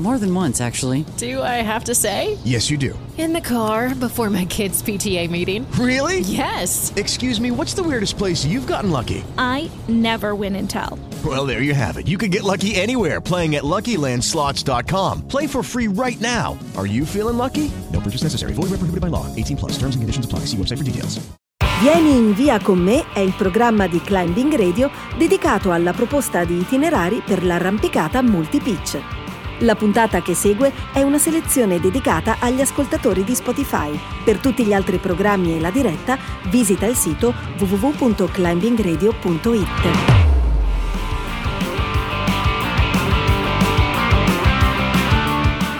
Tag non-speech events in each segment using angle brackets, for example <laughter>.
More than once, actually. Do I have to say? Yes, you do. In the car before my kids' PTA meeting. Really? Yes. Excuse me, what's the weirdest place you've gotten lucky? I never win and tell. Well, there you have it. You can get lucky anywhere playing at LuckyLandSlots.com. Play for free right now. Are you feeling lucky? No purchase necessary. Void where prohibited by law. 18 plus. Terms and conditions apply. See website for details. Vieni in via con me è il programma di Climbing Radio dedicato alla proposta di itinerari per l'arrampicata multi-pitch. La puntata che segue è una selezione dedicata agli ascoltatori di Spotify. Per tutti gli altri programmi e la diretta visita il sito www.climbingradio.it.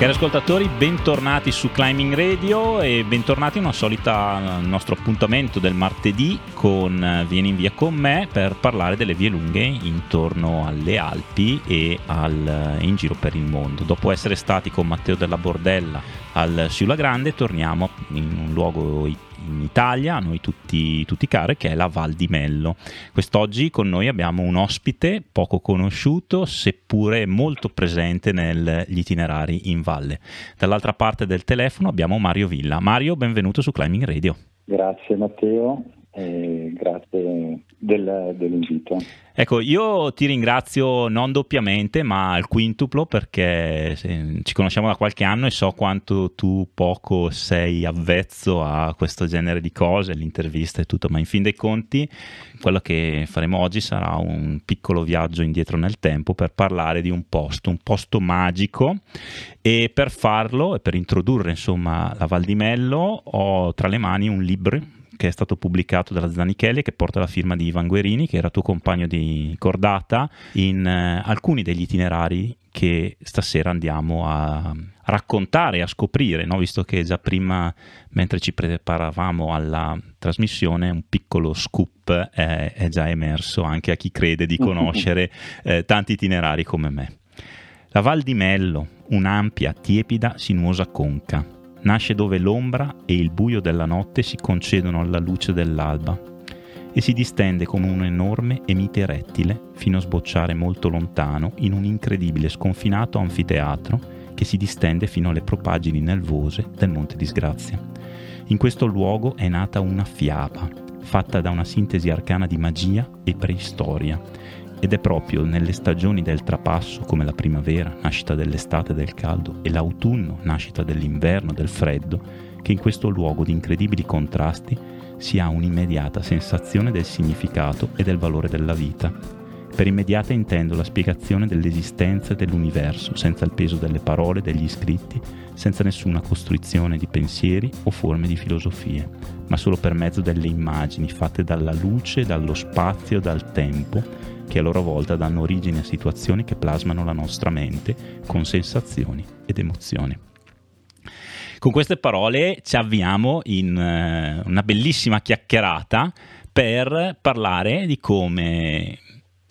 Cari ascoltatori, bentornati su Climbing Radio e bentornati a una solita nostro appuntamento del martedì con eh, Vieni in via con me per parlare delle vie lunghe intorno alle Alpi e al, in giro per il mondo. Dopo essere stati con Matteo della Bordella al Siula Grande, torniamo in un luogo in Italia, a noi tutti, tutti caro, che è la Val di Mello. Quest'oggi con noi abbiamo un ospite poco conosciuto, seppure molto presente negli itinerari in valle. Dall'altra parte del telefono abbiamo Mario Villa. Mario, benvenuto su Climbing Radio. Grazie Matteo grazie del, dell'invito. Ecco, io ti ringrazio non doppiamente, ma al quintuplo perché ci conosciamo da qualche anno e so quanto tu poco sei avvezzo a questo genere di cose, l'intervista e tutto, ma in fin dei conti quello che faremo oggi sarà un piccolo viaggio indietro nel tempo per parlare di un posto, un posto magico e per farlo e per introdurre insomma la Val di Mello ho tra le mani un libro che è stato pubblicato dalla Zanichelli che porta la firma di Ivan Guerini, che era tuo compagno di cordata, in eh, alcuni degli itinerari che stasera andiamo a raccontare e a scoprire, no? visto che già prima, mentre ci preparavamo alla trasmissione, un piccolo scoop è, è già emerso anche a chi crede di <laughs> conoscere eh, tanti itinerari come me. La Val di Mello, un'ampia, tiepida, sinuosa conca, nasce dove l'ombra e il buio della notte si concedono alla luce dell'alba e si distende come un enorme e mite rettile fino a sbocciare molto lontano in un incredibile sconfinato anfiteatro che si distende fino alle propaggini nervose del Monte Disgrazia. In questo luogo è nata una fiaba, fatta da una sintesi arcana di magia e preistoria, ed è proprio nelle stagioni del trapasso, come la primavera, nascita dell'estate e del caldo, e l'autunno, nascita dell'inverno, del freddo, che in questo luogo di incredibili contrasti si ha un'immediata sensazione del significato e del valore della vita. Per immediata intendo la spiegazione dell'esistenza e dell'universo, senza il peso delle parole, degli scritti, senza nessuna costruzione di pensieri o forme di filosofie, ma solo per mezzo delle immagini fatte dalla luce, dallo spazio, dal tempo, che a loro volta danno origine a situazioni che plasmano la nostra mente con sensazioni ed emozioni. Con queste parole ci avviamo in uh, una bellissima chiacchierata per parlare di come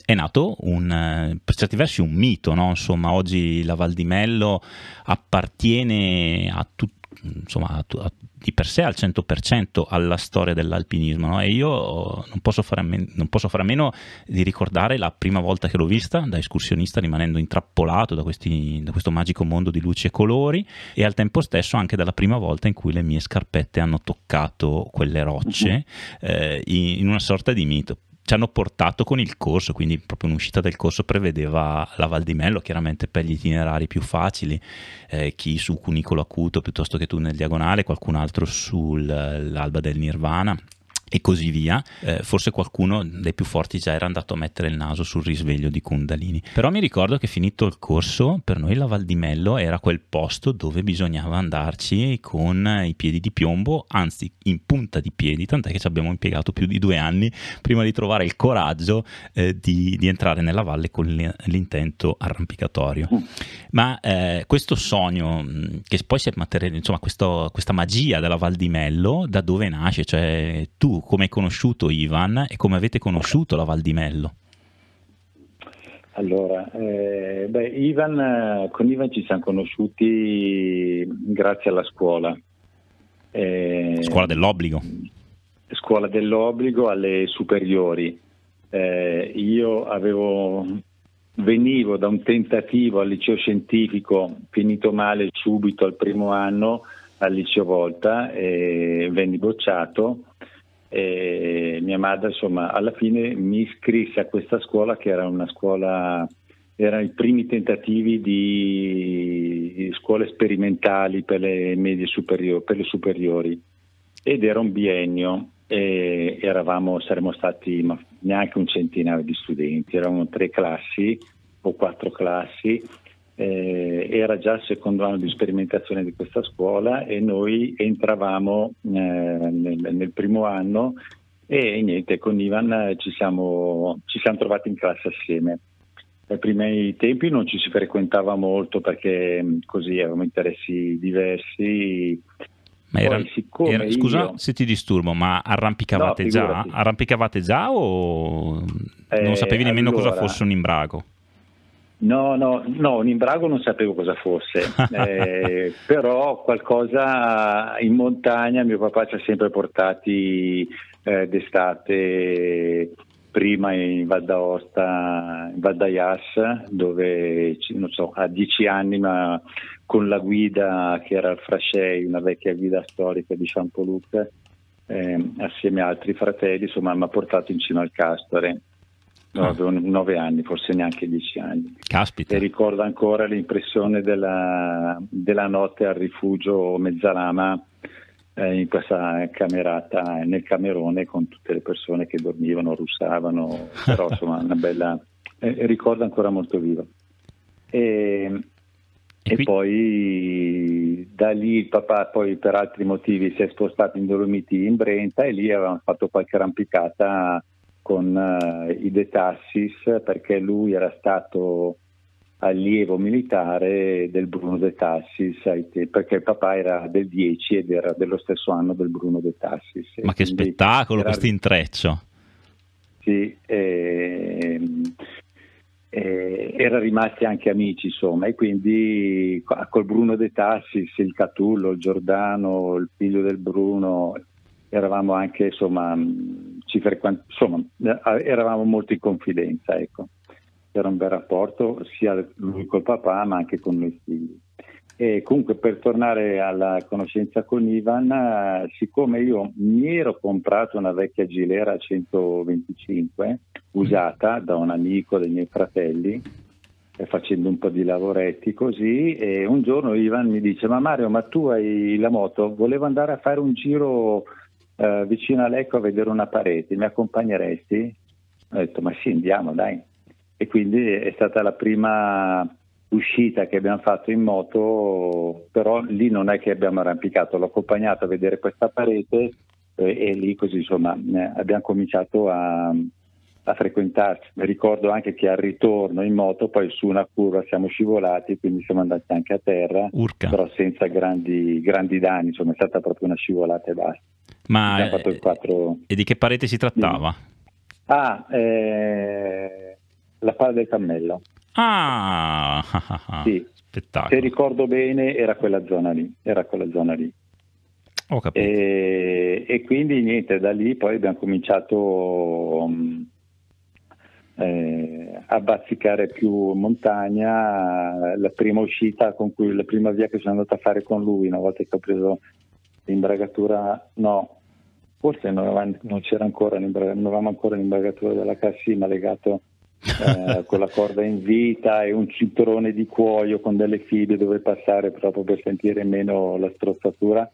è nato un, per certi versi un mito, no? insomma oggi la Val di Mello appartiene a tutti insomma, a, a, di per sé al 100% alla storia dell'alpinismo no? e io non posso, fare non posso fare a meno di ricordare la prima volta che l'ho vista da escursionista rimanendo intrappolato da, questi, da questo magico mondo di luci e colori e al tempo stesso anche dalla prima volta in cui le mie scarpette hanno toccato quelle rocce uh-huh. eh, in una sorta di mito ci hanno portato con il corso, quindi proprio un'uscita del corso prevedeva la Val di Mello, chiaramente per gli itinerari più facili, eh, chi su Cunicolo Acuto piuttosto che tu nel diagonale, qualcun altro sull'Alba del Nirvana e così via. Eh, forse qualcuno dei più forti già era andato a mettere il naso sul risveglio di Kundalini. Però mi ricordo che finito il corso, per noi la Val di Mello era quel posto dove bisognava andarci con i piedi di piombo, anzi in punta di piedi, tant'è che ci abbiamo impiegato più di due anni prima di trovare il coraggio eh, di, di, entrare nella valle con l'intento arrampicatorio. Mm. Ma eh, questo sogno, che poi si è materializzato, insomma, questo, questa magia della Val di Mello, da dove nasce? Cioè tu come hai conosciuto Ivan e come avete conosciuto la Val di Mello? Allora, eh, beh, Ivan, con Ivan ci siamo conosciuti grazie alla scuola. Eh, scuola dell'obbligo? Scuola dell'obbligo alle superiori. Eh, io avevo, venivo da un tentativo al liceo scientifico finito male subito al primo anno al liceo Volta e venni bocciato e mia madre insomma alla fine mi iscrisse a questa scuola che era una scuola erano i primi tentativi di scuole sperimentali per le medie superiori, per le superiori. Ed era un biennio e eravamo, saremmo stati neanche un centinaio di studenti, eravamo tre classi o quattro classi eh, era già il secondo anno di sperimentazione di questa scuola e noi entravamo eh, nel, nel, primo anno e niente, con Ivan ci siamo, ci siamo trovati in classe assieme. Ai primi tempi non ci si frequentava molto perché così avevamo interessi diversi. Ma era, era, scusa io... se ti disturbo, ma arrampicavate, no, già? arrampicavate già o non eh, sapevi nemmeno allora, cosa fosse un imbrago? No, no, no, un imbrago non sapevo cosa fosse, <laughs> eh, però qualcosa in montagna mio papà ci ha sempre portati eh, d'estate, prima in Val d'Aosta, in Val d'Aias, dove non so, a dieci anni, ma con la guida che era il Frascei, una vecchia guida storica di Champoluc, eh, assieme a altri fratelli, insomma mi ha portato in cima al Castore No, ah. avevo nove anni, forse neanche dieci anni. Caspita. E ricordo ancora l'impressione della, della notte al rifugio Mezzalama eh, in questa camerata nel Camerone con tutte le persone che dormivano, russavano, però <laughs> insomma una bella... Eh, ricordo ancora molto vivo. E, e, e poi da lì il papà poi per altri motivi si è spostato in Dolomiti in Brenta e lì avevamo fatto qualche arrampicata con uh, i De Tassis perché lui era stato allievo militare del Bruno De Tassis perché il papà era del 10 ed era dello stesso anno del Bruno De Tassis. Ma che spettacolo questo intreccio! Sì, e, e, era rimasti anche amici insomma e quindi col Bruno De Tassis, il Catullo, il Giordano, il figlio del Bruno eravamo anche insomma, frequent- insomma, eravamo molto in confidenza ecco. era un bel rapporto sia lui col papà ma anche con noi figli e comunque per tornare alla conoscenza con Ivan siccome io mi ero comprato una vecchia Gilera 125 usata da un amico dei miei fratelli facendo un po' di lavoretti così e un giorno Ivan mi dice ma Mario ma tu hai la moto volevo andare a fare un giro eh, vicino a Lecco a vedere una parete, mi accompagneresti? Ho detto ma sì andiamo dai. E quindi è stata la prima uscita che abbiamo fatto in moto, però lì non è che abbiamo arrampicato, l'ho accompagnato a vedere questa parete eh, e lì così insomma eh, abbiamo cominciato a, a frequentarci. Mi ricordo anche che al ritorno in moto poi su una curva siamo scivolati, quindi siamo andati anche a terra, Urca. però senza grandi, grandi danni, insomma è stata proprio una scivolata e basta. Ma e di che parete si trattava? Ah, eh, la pala del cammello. Ah, <laughs> sì. spettacolo. Se ricordo bene era quella zona lì, era quella zona lì. Ho capito. E, e quindi niente, da lì poi abbiamo cominciato um, eh, a bazzicare più montagna. La prima uscita con cui, la prima via che sono andato a fare con lui, una volta che ho preso l'imbragatura, no, forse non, avevamo, non c'era ancora non avevamo ancora l'imbragatura della Cassima legato eh, <laughs> con la corda in vita e un cinturone di cuoio con delle fibre dove passare proprio per sentire meno la strozzatura.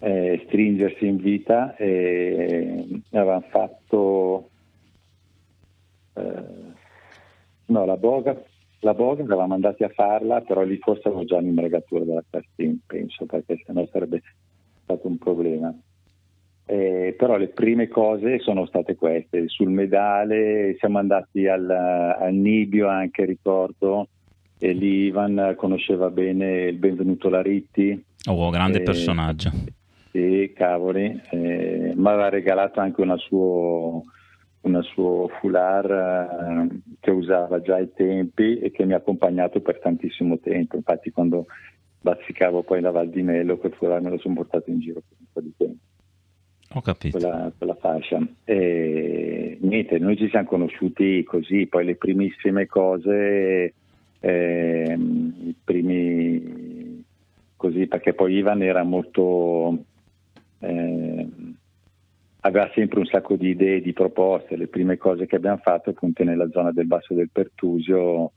eh, stringersi in vita e avevamo fatto eh, no, la boga, la boga eravamo andati a farla, però lì forse avevo già l'imbragatura della Castin, penso, perché sennò sarebbe stato un problema. Eh, però le prime cose sono state queste. Sul medale siamo andati al, al Nibio anche, ricordo, e lì Ivan conosceva bene il benvenuto Laritti. Oh, grande eh, personaggio. Sì, cavoli. Eh, mi aveva regalato anche una sua una suo foulard eh, che usava già ai tempi e che mi ha accompagnato per tantissimo tempo. Infatti, quando bazzicavo poi la Val di Melo, quel foulard me lo sono portato in giro per un po' di tempo. Ho capito. Quella, quella fascia. E niente, noi ci siamo conosciuti così, poi le primissime cose, eh, i primi così, perché poi Ivan era molto. Eh, aveva sempre un sacco di idee, di proposte. Le prime cose che abbiamo fatto appunto nella zona del Basso del Pertusio,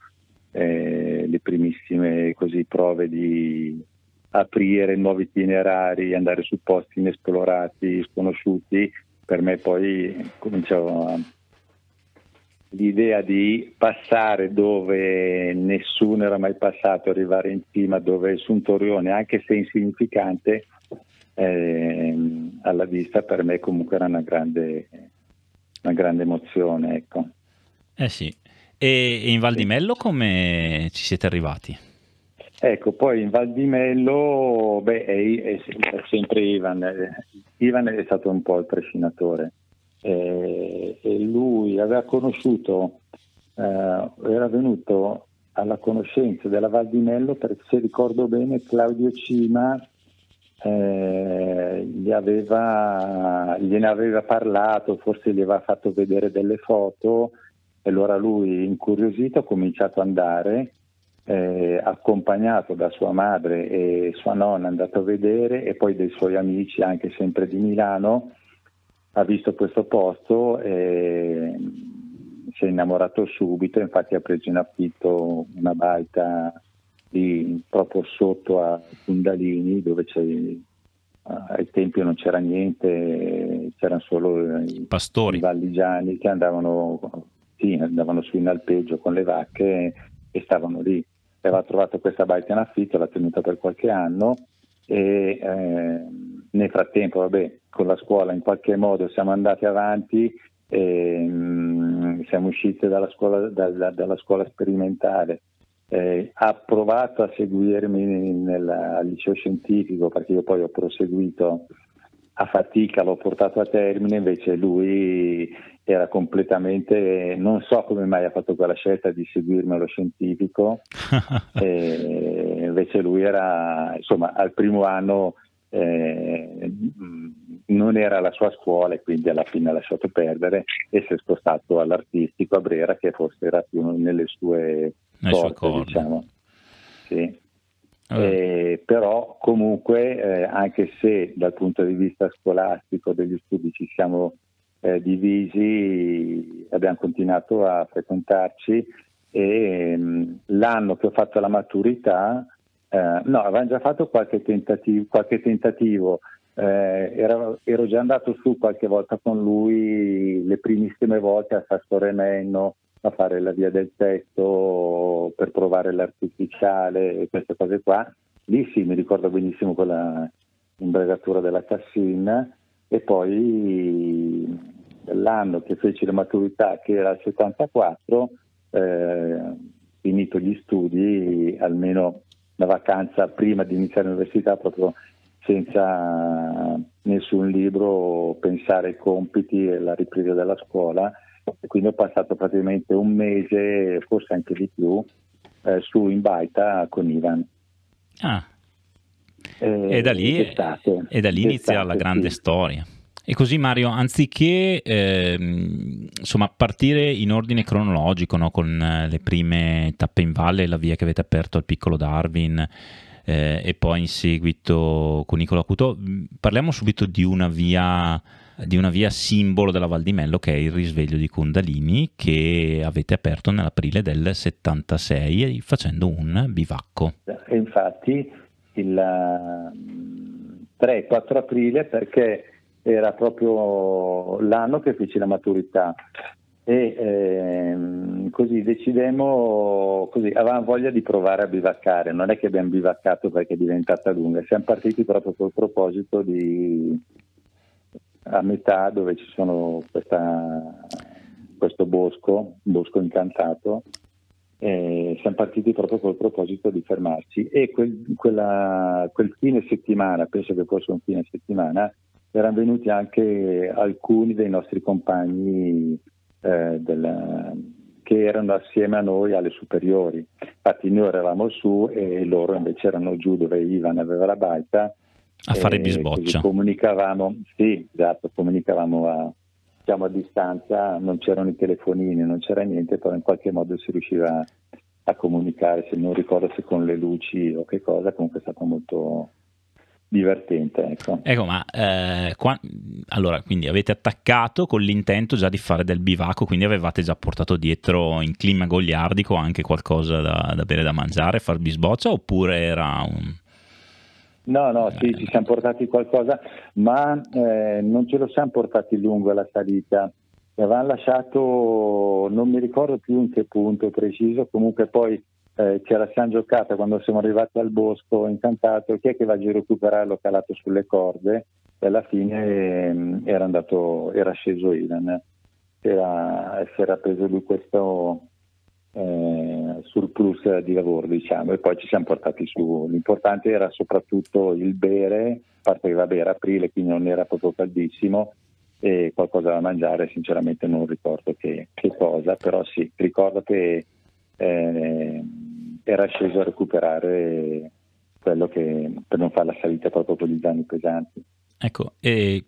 eh, le primissime così, prove di aprire nuovi itinerari, andare su posti inesplorati, sconosciuti, per me poi cominciavo l'idea di passare dove nessuno era mai passato, arrivare in cima dove su un torrione, anche se insignificante, eh, alla vista per me comunque era una grande, una grande emozione. Ecco. Eh sì. E in Val di Mello come ci siete arrivati? Ecco, poi in Val di Mello, beh, è, è, sempre Ivan. Ivan è stato un po' il trascinatore. Eh, e lui aveva conosciuto, eh, era venuto alla conoscenza della Val di Mello perché se ricordo bene Claudio Cima eh, gli aveva, gliene aveva parlato, forse gli aveva fatto vedere delle foto e allora lui incuriosito ha cominciato ad andare eh, accompagnato da sua madre e sua nonna è andato a vedere e poi dei suoi amici anche sempre di Milano ha visto questo posto e si è innamorato subito infatti ha preso in affitto una baita lì proprio sotto a Kundalini dove c'è ai tempi non c'era niente, c'erano solo i pastori i valligiani che andavano, sì, andavano su in alpeggio con le vacche e stavano lì. Aveva trovato questa baita in affitto, l'ha tenuta per qualche anno e eh, nel frattempo, vabbè, con la scuola in qualche modo siamo andati avanti e, mh, mm, siamo usciti dalla scuola, dalla, dalla scuola sperimentale. Eh, ha provato a seguirmi nel, al liceo scientifico perché io poi ho proseguito a fatica, l'ho portato a termine, invece lui era completamente, non so come mai ha fatto quella scelta di seguirmi allo scientifico, <laughs> invece lui era, insomma, al primo anno eh, non era la sua scuola e quindi alla fine ha lasciato perdere e si è spostato all'artistico a Brera che forse era più nelle sue corde, diciamo. Sì. Eh, però comunque eh, anche se dal punto di vista scolastico degli studi ci siamo eh, divisi abbiamo continuato a frequentarci e mh, mm, l'anno che ho fatto la maturità eh, no avevamo già fatto qualche tentativo, qualche tentativo eh, ero, ero, già andato su qualche volta con lui le primissime volte a Sasso Remenno a fare la via del testo per provare l'artificiale e queste cose qua. Lì sì, mi ricordo benissimo quella imbregatura della Cassin e poi l'anno che feci la maturità, che era il 74, eh, finito gli studi, almeno la vacanza prima di iniziare l'università, proprio senza nessun libro, pensare ai compiti e alla ripresa della scuola e quindi ho passato praticamente un mese, forse anche di più, eh, su in baita con Ivan. Ah. Eh, e da lì, e da lì inizia la grande sì. storia. E così Mario, anziché eh, insomma, partire in ordine cronologico no, con eh, le prime tappe in valle, la via che avete aperto al piccolo Darwin eh, e poi in seguito con Nicola Cuto, parliamo subito di una via di una via simbolo della Val di Mello che è il risveglio di Kundalini che avete aperto nell'aprile del 76 facendo un bivacco. E infatti il, 3-4 aprile perché era proprio l'anno che feci la maturità. E ehm, così decidemmo, così avevamo voglia di provare a bivaccare, non è che abbiamo bivaccato perché è diventata lunga, siamo partiti proprio col proposito di a metà dove ci sono questa, questo bosco, un bosco incantato, e siamo partiti proprio col proposito di fermarci e quel, quella, quel fine settimana, penso che fosse un fine settimana, erano venuti anche alcuni dei nostri compagni eh, della, che erano assieme a noi alle superiori. Infatti noi eravamo su e loro invece erano giù dove Ivan aveva la baita. A fare bisboccia. Comunicavamo, sì, esatto, comunicavamo a, diciamo, a distanza, non c'erano i telefonini, non c'era niente, però in qualche modo si riusciva a comunicare, se non ricordo se con le luci o che cosa, comunque è stato molto, divertente. Ecco, ecco ma eh, qua, allora quindi avete attaccato con l'intento già di fare del bivacco, quindi avevate già portato dietro in clima goliardico anche qualcosa da, da bere da mangiare, far bisboccia oppure era un... No, no, sì, eh. ci siamo portati qualcosa, ma eh, non ce lo siamo portati lungo la salita. Avevamo lasciato, non mi ricordo più in che punto preciso, comunque poi eh, ce la siamo giocata quando siamo arrivati al bosco incantato, chi è che va a recuperarlo calato sulle corde e alla fine ehm, era, andato, era sceso Ilan, era, si era preso lui questo eh, surplus di lavoro diciamo e poi ci siamo portati su, l'importante era soprattutto il bere, a parte che vabbè era aprile quindi non era proprio caldissimo e qualcosa da mangiare, sinceramente non ricordo che, che cosa, però sì, ricordo che eh, era sceso a recuperare quello che per non fare la salita proprio con gli danni pesanti. Ecco, e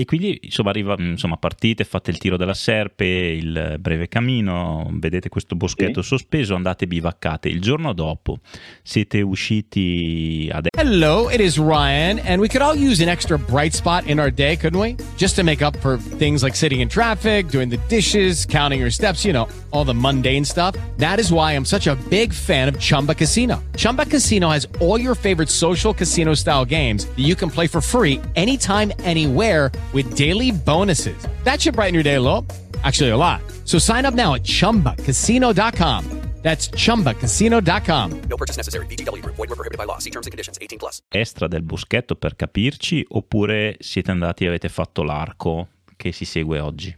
e quindi insomma, arriva, insomma, partite, fate il tiro della serpe, il breve cammino, vedete questo boschetto sì. sospeso, andate bivaccate. Il giorno dopo siete usciti ad... Hello, it is Ryan, and we could all use an extra bright spot in our day, couldn't we? Just to make up for things like sitting in traffic, doing the dishes, counting your steps, you know, all the mundane stuff. That is why I'm such a big fan of Chumba Casino. Chumba Casino has all your favorite social casino style games that you can play for free anytime, anywhere with daily bonuses. That should brighten your day a little. Actually, a lot. So sign up now at ChumbaCasino.com. That's ChumbaCasino.com. No purchase necessary. BGW. Void were prohibited by law. See terms and conditions. 18 plus. Estra del boschetto per capirci oppure siete andati e avete fatto l'arco che si segue oggi?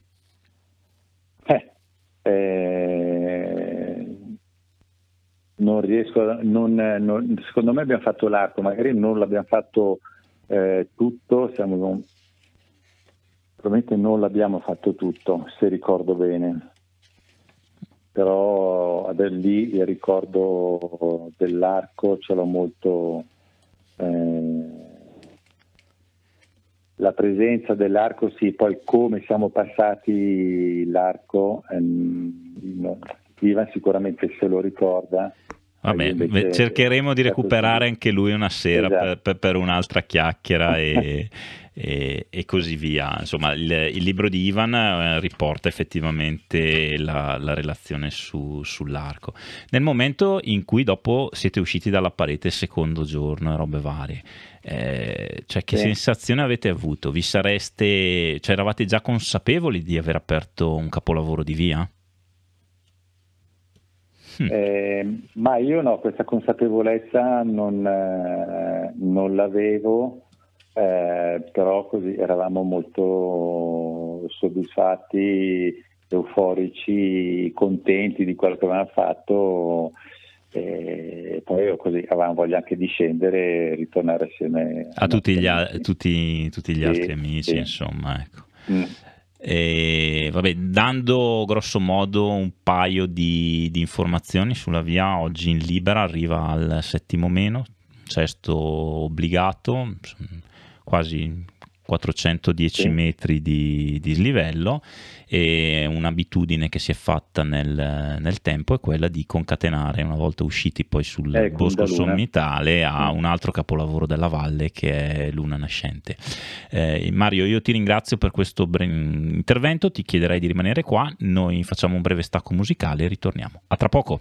Eh, eh, non riesco, non, non, secondo me abbiamo fatto l'arco, magari non l'abbiamo fatto eh, tutto, siamo Probabilmente non l'abbiamo fatto tutto, se ricordo bene, però lì il ricordo dell'arco ce l'ho molto... Eh, la presenza dell'arco, sì, poi come siamo passati l'arco, ehm, Ivan sicuramente se lo ricorda. Vabbè, cercheremo di recuperare anche lui una sera esatto. per, per, un'altra chiacchiera e, <laughs> e, e così via. Insomma, il, il, libro di Ivan eh, riporta effettivamente la, la relazione su, sull'arco. Nel momento in cui dopo siete usciti dalla parete il secondo giorno e robe varie, eh, cioè che sì. sensazione avete avuto? Vi sareste, cioè eravate già consapevoli di aver aperto un capolavoro di via? Hm. Eh, ma io no, questa consapevolezza non, eh, non l'avevo eh, però così eravamo molto soddisfatti, euforici, contenti di quello che avevamo fatto e poi così avevamo voglia anche di scendere e ritornare assieme a, a tutti, gli, a, tutti, tutti, gli, altri amici, sì. insomma. Ecco. Mm. E, vabbè, dando grosso modo un paio di, di, informazioni sulla via, oggi in libera arriva al settimo meno, sesto obbligato, quasi 410 sì. metri di, di slivello e un'abitudine che si è fatta nel, nel, tempo è quella di concatenare una volta usciti poi sul eh, bosco sommitale a mm. un altro capolavoro della valle che è Luna Nascente. Eh, Mario, io ti ringrazio per questo bre- intervento, ti chiederei di rimanere qua, noi facciamo un breve stacco musicale e ritorniamo. A tra poco.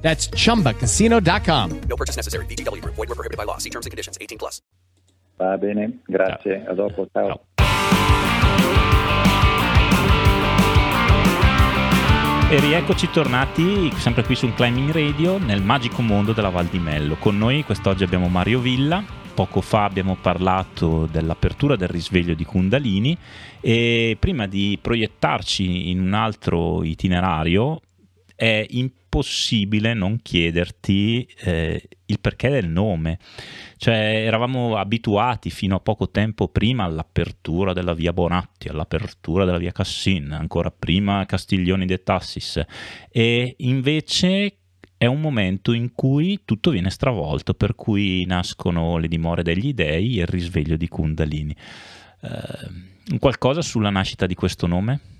That's chumbacasino.com. No purchase necessary. VGW Group. Void were prohibited by law. See terms and conditions. 18 plus. Va bene, grazie, a dopo, ciao. E rieccoci tornati sempre qui su Climbing Radio nel magico mondo della Val di Mello. Con noi quest'oggi abbiamo Mario Villa. Poco fa abbiamo parlato dell'apertura del risveglio di Kundalini e prima di proiettarci in un altro itinerario è impossibile non chiederti eh, il perché del nome. Cioè, eravamo abituati fino a poco tempo prima all'apertura della via Bonatti, all'apertura della via Cassin, ancora prima Castiglioni de Tassis, e invece è un momento in cui tutto viene stravolto, per cui nascono le dimore degli dei e il risveglio di Kundalini. Eh, qualcosa sulla nascita di questo nome?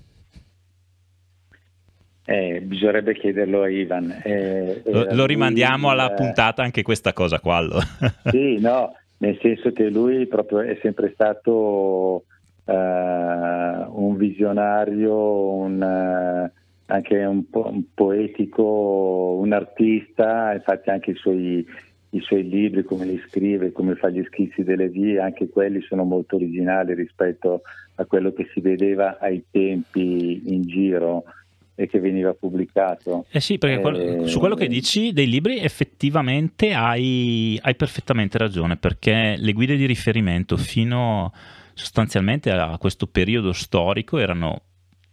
Eh, bisognerebbe chiederlo a Ivan. Eh, Lo, era lo rimandiamo lui, alla eh, puntata anche questa cosa qua. allora. <laughs> Sì, no, nel senso che lui proprio è sempre stato eh, un visionario, un, eh, anche un, po- un poetico, un artista, infatti anche i suoi, i suoi libri, come li scrive, come fa gli schizzi delle vie, anche quelli sono molto originali rispetto a quello che si vedeva ai tempi in giro e che veniva pubblicato. Eh sì, perché Eh, su quello che dici dei libri effettivamente hai, hai perfettamente ragione, perché le guide di riferimento fino sostanzialmente a questo periodo storico erano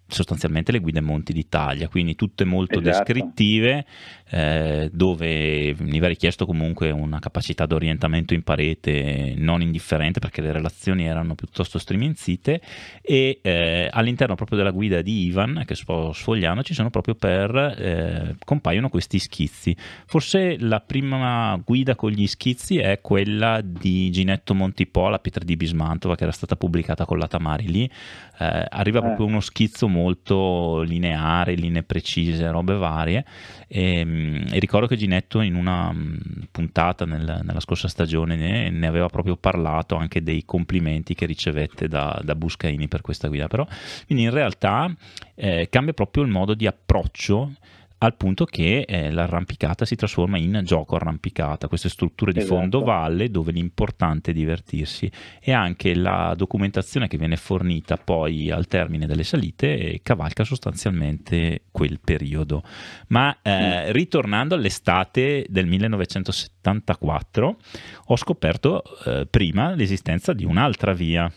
sostanzialmente le guide Monti d'Italia, quindi tutte molto Esatto. descrittive, eh, dove veniva richiesto comunque una capacità di orientamento in parete non indifferente perché le relazioni erano piuttosto striminzite e eh, all'interno proprio della guida di Ivan, che sto sfogliando, ci sono proprio per, eh, compaiono questi schizzi. Forse la prima guida con gli schizzi è quella di Ginetto Montipò, la pietra di Bismantova, che era stata pubblicata con la Tamari. Lì eh, arriva Eh. proprio uno schizzo molto lineare, linee precise, robe varie. E, e ricordo che Ginetto in una mm, puntata nel- nella scorsa stagione ne, ne aveva proprio parlato anche dei complimenti che ricevette da, da Buscaini per questa guida. Però, quindi in realtà eh, cambia proprio il modo di approccio al punto che eh, l'arrampicata si trasforma in gioco arrampicata, queste strutture di Esatto. fondo valle dove l'importante è divertirsi e anche la documentazione che viene fornita poi al termine delle salite eh, cavalca sostanzialmente quel periodo. Ma eh, ritornando all'estate del 1974 ho scoperto eh, prima l'esistenza di un'altra via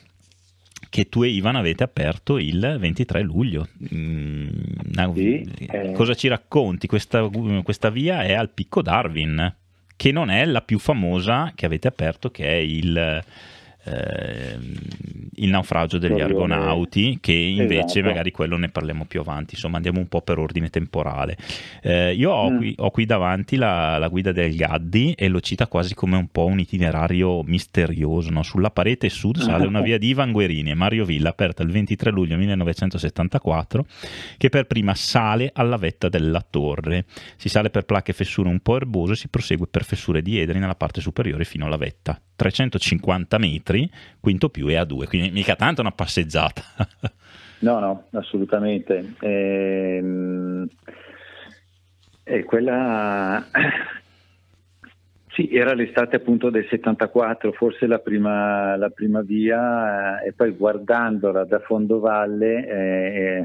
che tu e Ivan avete aperto il 23 luglio. Mm, Sì, eh. Cosa ci racconti? Questa, questa via è al Picco Darwin, che non è la più famosa che avete aperto, che è il, ehm, il naufragio degli argonauti, che invece Esatto. magari quello ne parliamo più avanti, insomma andiamo un po' per ordine temporale. Eh, io ho, Mm. qui, ho qui davanti la, la guida del Gaddi e lo cita quasi come un po' un itinerario misterioso. no? Sulla parete sud sale una via di Ivan Guerini e Mario Villa, aperta il 23 luglio 1974, che per prima sale alla vetta della torre. Si sale per placche e fessure un po' erbose e si prosegue per fessure di ederi nella parte superiore fino alla vetta. 350 metri, quinto più e a due, quindi mica tanto una passeggiata. <laughs> No, no, assolutamente. Ehm, E quella <coughs> sì, era l'estate appunto del 74, forse la prima, la prima via, eh, e poi guardandola da fondovalle, eh,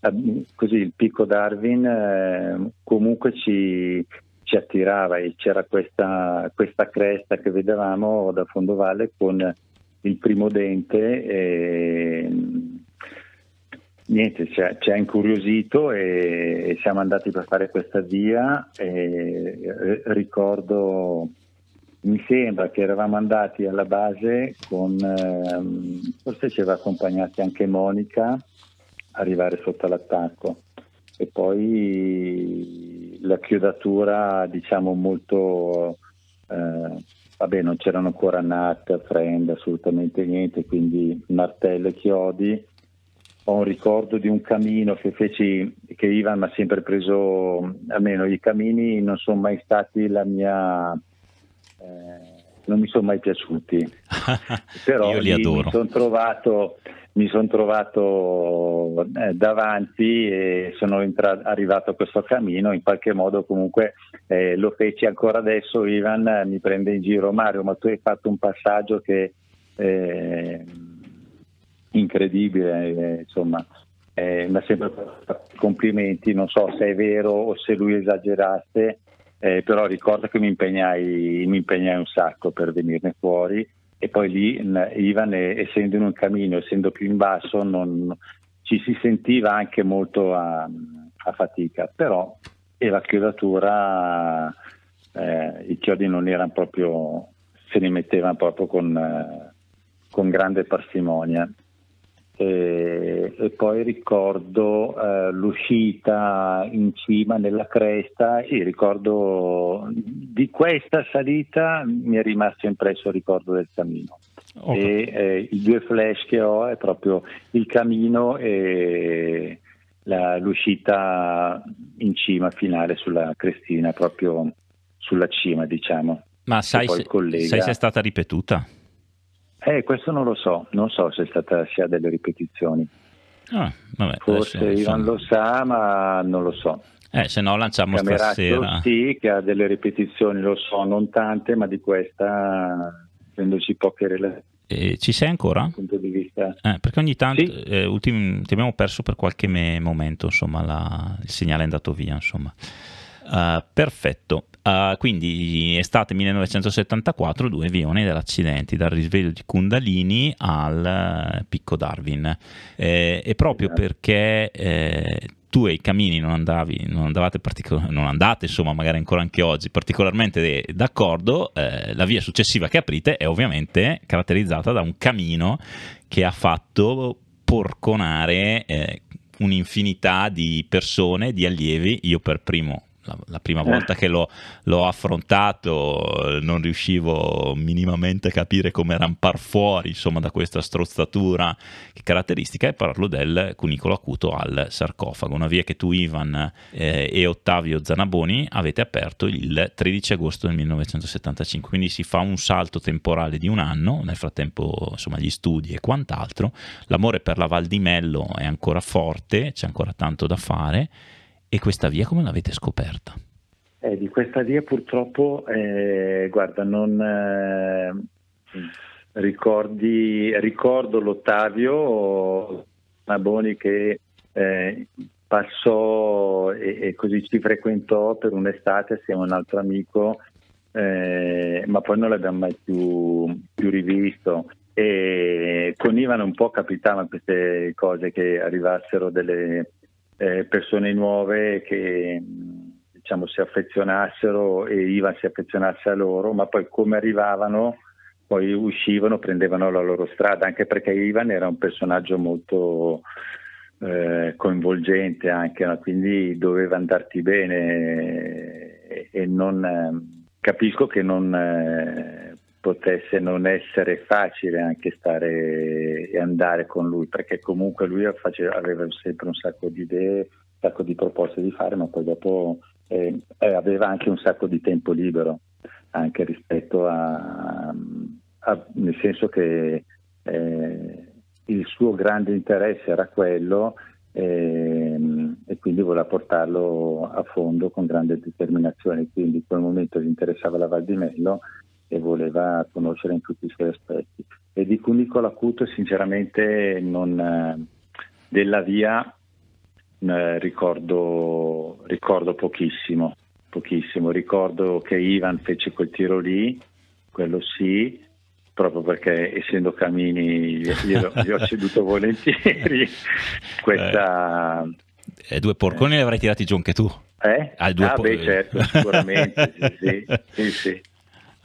eh, <laughs> così il picco Darwin eh, comunque ci, ci attirava e c'era questa, questa cresta che vedevamo da fondovalle con il primo dente. E, niente, ci ha, ci ha incuriosito e, e siamo andati per fare questa via. E, ricordo, mi sembra che eravamo andati alla base con, ehm, forse ci aveva accompagnati anche Monica, arrivare sotto l'attacco. E poi la chiodatura, diciamo, molto eh, vabbè non c'erano ancora NAT, friend, assolutamente niente, quindi martello e chiodi. Ho un ricordo di un camino che feci, che Ivan mi ha sempre preso, almeno i camini non sono mai stati la mia... Eh, non mi sono mai piaciuti, <laughs> però Io li adoro. mi sono trovato, mi son trovato eh, davanti e sono entra- arrivato a questo cammino, in qualche modo comunque eh, lo feci ancora adesso, Ivan mi prende in giro, Mario ma tu hai fatto un passaggio che eh, incredibile, eh, insomma, eh, mi ha sempre fatto complimenti, non so se è vero o se lui esagerasse, eh, però ricordo che mi impegnai, mi impegnai un sacco per venirne fuori e poi lì Ivan, essendo in un cammino, essendo più in basso, non- ci si sentiva anche molto a, a fatica, però e la chiodatura, eh, i chiodi non erano proprio, se li mettevano proprio con, eh, con grande parsimonia. E, e poi ricordo eh, l'uscita in cima nella cresta, sì, ricordo di questa salita mi è rimasto impresso il ricordo del cammino. Ok. E eh, i due flash che ho è proprio il cammino e la- l'uscita in cima finale sulla crestina, proprio sulla cima, diciamo. Ma sai se, sai se è stata ripetuta? Eh, questo non lo so, non so se è stata sia delle ripetizioni. Ah, vabbè, Forse adesso, Ivan insomma, lo sa, ma non lo so. eh, se no lanciamo Cameraccio stasera. sì, che ha delle ripetizioni, lo so, non tante, ma di questa, essendoci poche relazioni Eh, ci sei ancora? Eh, perché ogni tanto Sì. eh, ultim- ti abbiamo perso per qualche me- momento, insomma, la- il segnale è andato via, insomma. Uh, perfetto. Uh, quindi estate 1974, due vioni dell'accidente, dal risveglio di Kundalini al eh, picco Darwin. Eh, e proprio perché eh, tu e i camini non andavi, non andavate particol- non andate, insomma, magari ancora anche oggi, particolarmente d'accordo, eh, la via successiva che aprite è ovviamente caratterizzata da un camino che ha fatto porconare un'infinità di persone, di allievi, io per primo. La, la prima Eh. volta che l'ho, l'ho affrontato eh, non riuscivo minimamente a capire come rampar fuori insomma, da questa strozzatura caratteristica e parlo del cunicolo acuto al sarcofago, una via che tu Ivan eh, e Ottavio Zanaboni avete aperto il 13 agosto del 1975, quindi si fa un salto temporale di un anno, nel frattempo insomma gli studi e quant'altro, l'amore per la Val di Mello è ancora forte, c'è ancora tanto da fare e questa via come l'avete scoperta? Eh, di questa via purtroppo, eh, guarda, non eh, ricordi, ricordo l'Ottavio Naboni che eh, passò e, e così ci frequentò per un'estate assieme a un altro amico, eh, ma poi non l'abbiamo mai più, più rivisto. E con Ivan un po' capitavano queste cose che arrivassero delle eh, persone nuove che diciamo si affezionassero e Ivan si affezionasse a loro, ma poi come arrivavano poi uscivano, prendevano la loro strada, anche perché Ivan era un personaggio molto eh, coinvolgente anche, no? quindi doveva andarti bene e, e non, eh, capisco che non eh, potesse non essere facile anche stare e andare con lui, perché comunque lui faceva, aveva sempre un sacco di idee, un sacco di proposte di fare, ma poi dopo eh, aveva anche un sacco di tempo libero, anche rispetto a, a nel senso che eh, il suo grande interesse era quello eh, e quindi voleva portarlo a fondo con grande determinazione, quindi in quel momento gli interessava la Val di Mello e voleva conoscere in tutti i suoi aspetti. E di Cunicolo Acuto sinceramente non, eh, della via eh, ricordo, ricordo pochissimo, pochissimo. Ricordo che Ivan fece quel tiro lì, quello sì, proprio perché essendo Camini gli ho ceduto <laughs> volentieri questa... Eh, due porconi li avrai tirati giù anche tu. Eh? Ah, due ah, po- beh, certo, sicuramente, sì, sì, sì, sì. <laughs>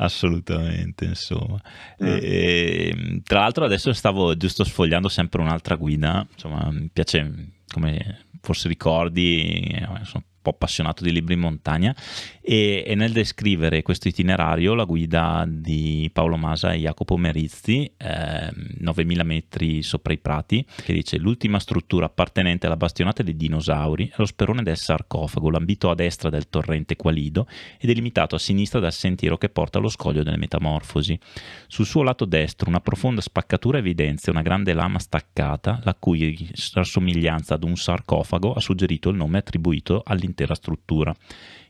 Assolutamente, insomma. Mm. E, tra l'altro adesso stavo giusto sfogliando sempre un'altra guida, insomma, mi piace, come forse ricordi, eh, sono po' appassionato di libri in montagna e, e, nel descrivere questo itinerario la guida di Paolo Masa e Jacopo Merizzi, eh, 9000 metri sopra i prati, che dice l'ultima struttura appartenente alla bastionata dei dinosauri è lo sperone del sarcofago, lambito a destra del torrente Qualido e delimitato a sinistra dal sentiero che porta allo scoglio delle metamorfosi. Sul suo lato destro una profonda spaccatura evidenzia una grande lama staccata, la cui rassomiglianza ad un sarcofago ha suggerito il nome attribuito all'intera struttura.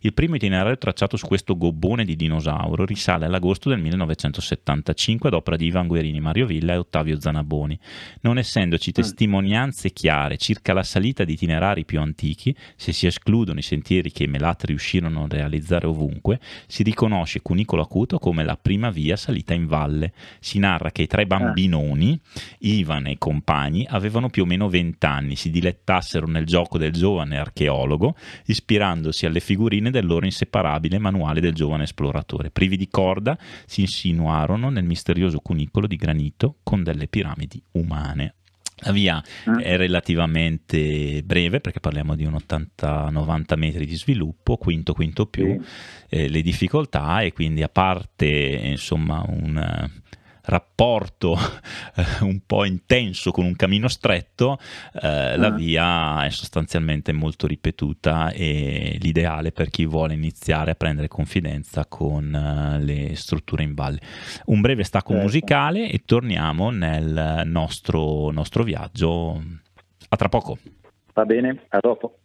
Il primo itinerario tracciato su questo gobbone di dinosauro risale all'agosto del 1975 ad opera di Ivan Guerini, Mario Villa e Ottavio Zanaboni. Non essendoci testimonianze chiare circa la salita di itinerari più antichi, se si escludono i sentieri che i Melat riuscirono a realizzare ovunque, si riconosce Cunicolo Acuto come la prima via salita in valle. Si narra che i tre bambinoni, Ivan e i compagni, avevano più o meno vent'anni, si dilettassero nel gioco del giovane archeologo, ispirandosi alle figurine del loro inseparabile manuale del giovane esploratore. Privi di corda, si insinuarono nel misterioso cunicolo di granito con delle piramidi umane. La via è relativamente breve perché parliamo di un 80-90 metri di sviluppo, quinto quinto più, eh, le difficoltà e quindi a parte insomma un rapporto <laughs> eh, un po' intenso con un cammino stretto, eh, la ah. via è sostanzialmente molto ripetuta e l'ideale per chi vuole iniziare a prendere confidenza con uh, le strutture in valle. Un breve stacco certo. musicale e torniamo nel nostro, nostro viaggio. A tra poco. Va bene, a dopo.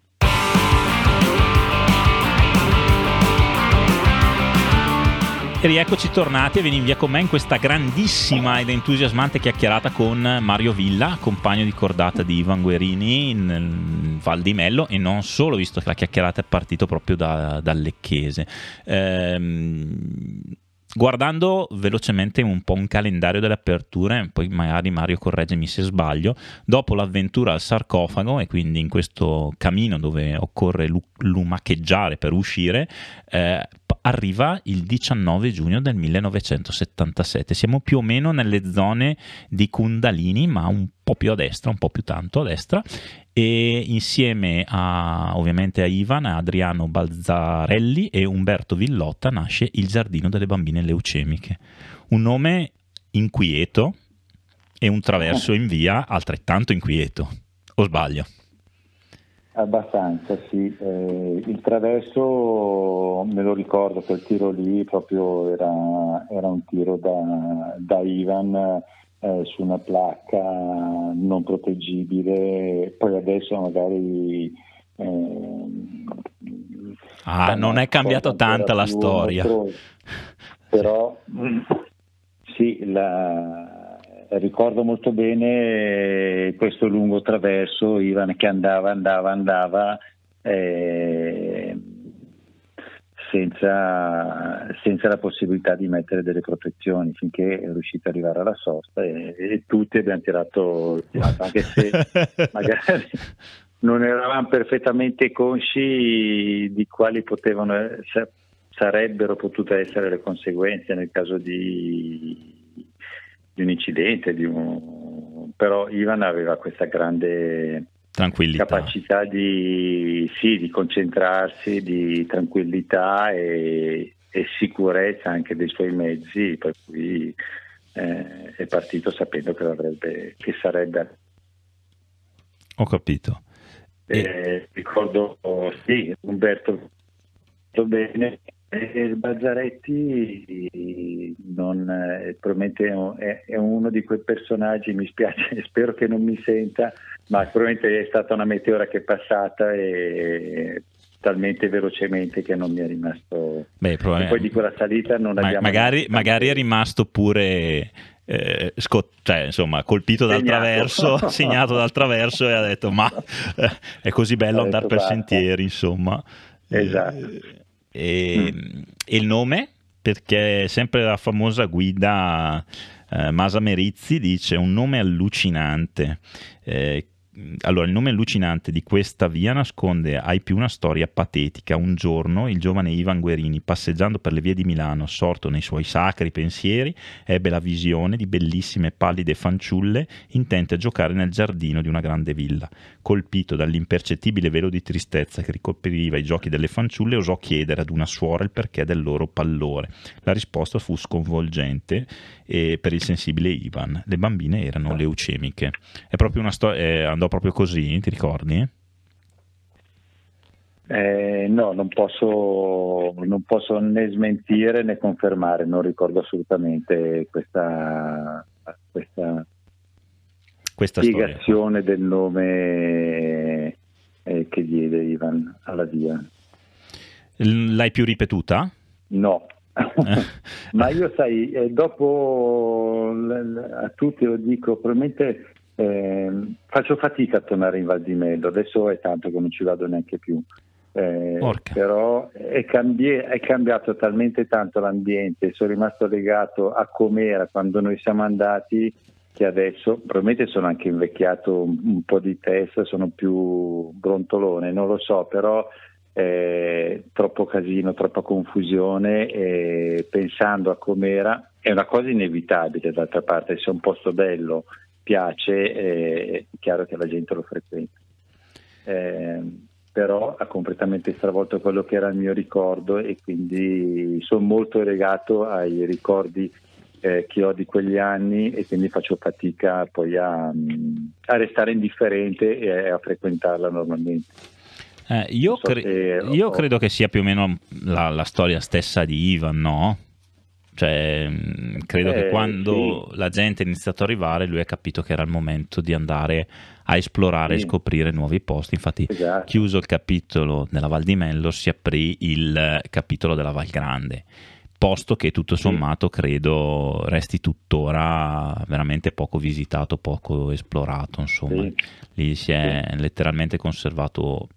Rieccoci tornati e vieni via con me in questa grandissima ed entusiasmante chiacchierata con Mario Villa, compagno di cordata di Ivan Guerini in Val di Mello e non solo, visto che la chiacchierata è partita proprio da, dal Lecchese. Ehm, guardando velocemente un po' un calendario delle aperture, poi magari Mario correggimi se sbaglio, dopo l'avventura al sarcofago e quindi in questo camino dove occorre lumacheggiare per uscire, eh, arriva il 19 giugno del 1977. Siamo più o meno nelle zone di Kundalini, ma un po' più a destra, un po' più tanto a destra, e insieme a, ovviamente a Ivan, Adriano Balzarelli e Umberto Villotta nasce Il Giardino delle Bambine Leucemiche. Un nome inquieto e un traverso in via altrettanto inquieto. O sbaglio? Abbastanza, sì. Eh, il traverso me lo ricordo, quel tiro lì proprio era, era un tiro da, da Ivan eh, su una placca non proteggibile, poi adesso magari... Eh, ah, non è cambiato tanta la storia. Però sì, la, ricordo molto bene questo lungo traverso, Ivan che andava, andava, andava. Eh, senza, senza, la possibilità di mettere delle protezioni finché è riuscito ad arrivare alla sosta e, e tutti abbiamo tirato, tirato anche se <laughs> magari non eravamo perfettamente consci di quali potevano, sarebbero potute essere le conseguenze nel caso di di un incidente, di un... però Ivan aveva questa grande capacità di, sì, di, concentrarsi, di tranquillità e, e, sicurezza anche dei suoi mezzi, per cui eh, è partito sapendo che, che sarebbe. Ho capito. Eh, ricordo, sì, Umberto bene, il Bazzaretti non, eh, probabilmente è, è, uno di quei personaggi, mi spiace, <laughs> spero che non mi senta, ma probabilmente è stata una meteora che è passata e talmente velocemente che non mi è rimasto... Beh, poi di quella salita non ma, abbiamo... Magari, magari è rimasto pure... Eh, scot- cioè, insomma, colpito dal segnato. traverso, <laughs> segnato dal traverso e ha detto ma eh, è così bello andare per basta. sentieri, insomma. Esatto. Eh, e, mm. e il nome? Perché sempre la famosa guida eh, Masa Merizzi dice un nome allucinante. Eh, allora, il nome allucinante di questa via nasconde ai più una storia patetica. Un giorno il giovane Ivan Guerini, passeggiando per le vie di Milano, sorto nei suoi sacri pensieri, ebbe la visione di bellissime pallide fanciulle intente a giocare nel giardino di una grande villa. Colpito dall'impercettibile velo di tristezza che ricopriva i giochi delle fanciulle, osò chiedere ad una suora il perché del loro pallore. La risposta fu sconvolgente e per il sensibile Ivan. Le bambine erano leucemiche. È proprio una storia, eh, andò proprio così, ti ricordi? Eh, no, non posso, non posso né smentire né confermare, non ricordo assolutamente questa, questa, questa spiegazione storia. del nome eh, che diede Ivan alla via. L'hai più ripetuta? No, <laughs> ma io sai, eh, dopo a tutti lo dico, probabilmente eh, faccio fatica a tornare in Val di Mello, adesso è tanto che non ci vado neanche più. Eh, però è, cambi- è, cambiato talmente tanto l'ambiente, sono rimasto legato a com'era quando noi siamo andati che adesso probabilmente sono anche invecchiato un, un po' di testa, sono più brontolone, non lo so, però eh, troppo casino, troppa confusione e pensando a com'era è una cosa inevitabile d'altra parte, se è un posto bello piace è chiaro che la gente lo frequenta. Eh, però ha completamente stravolto quello che era il mio ricordo e quindi sono molto legato ai ricordi eh, che ho di quegli anni e quindi faccio fatica poi a, a restare indifferente e a frequentarla normalmente. Eh, io, so cre- io credo che sia più o meno la, la storia stessa di Ivan, no? Cioè, mm, credo eh, che quando sì. la gente è iniziato ad arrivare, lui ha capito che era il momento di andare a esplorare sì. e scoprire nuovi posti. Infatti, esatto. chiuso il capitolo della Val di Mello, si aprì il capitolo della Val Grande. Posto che tutto sommato sì. credo resti tuttora veramente poco visitato, poco esplorato. Insomma, lì si è letteralmente conservato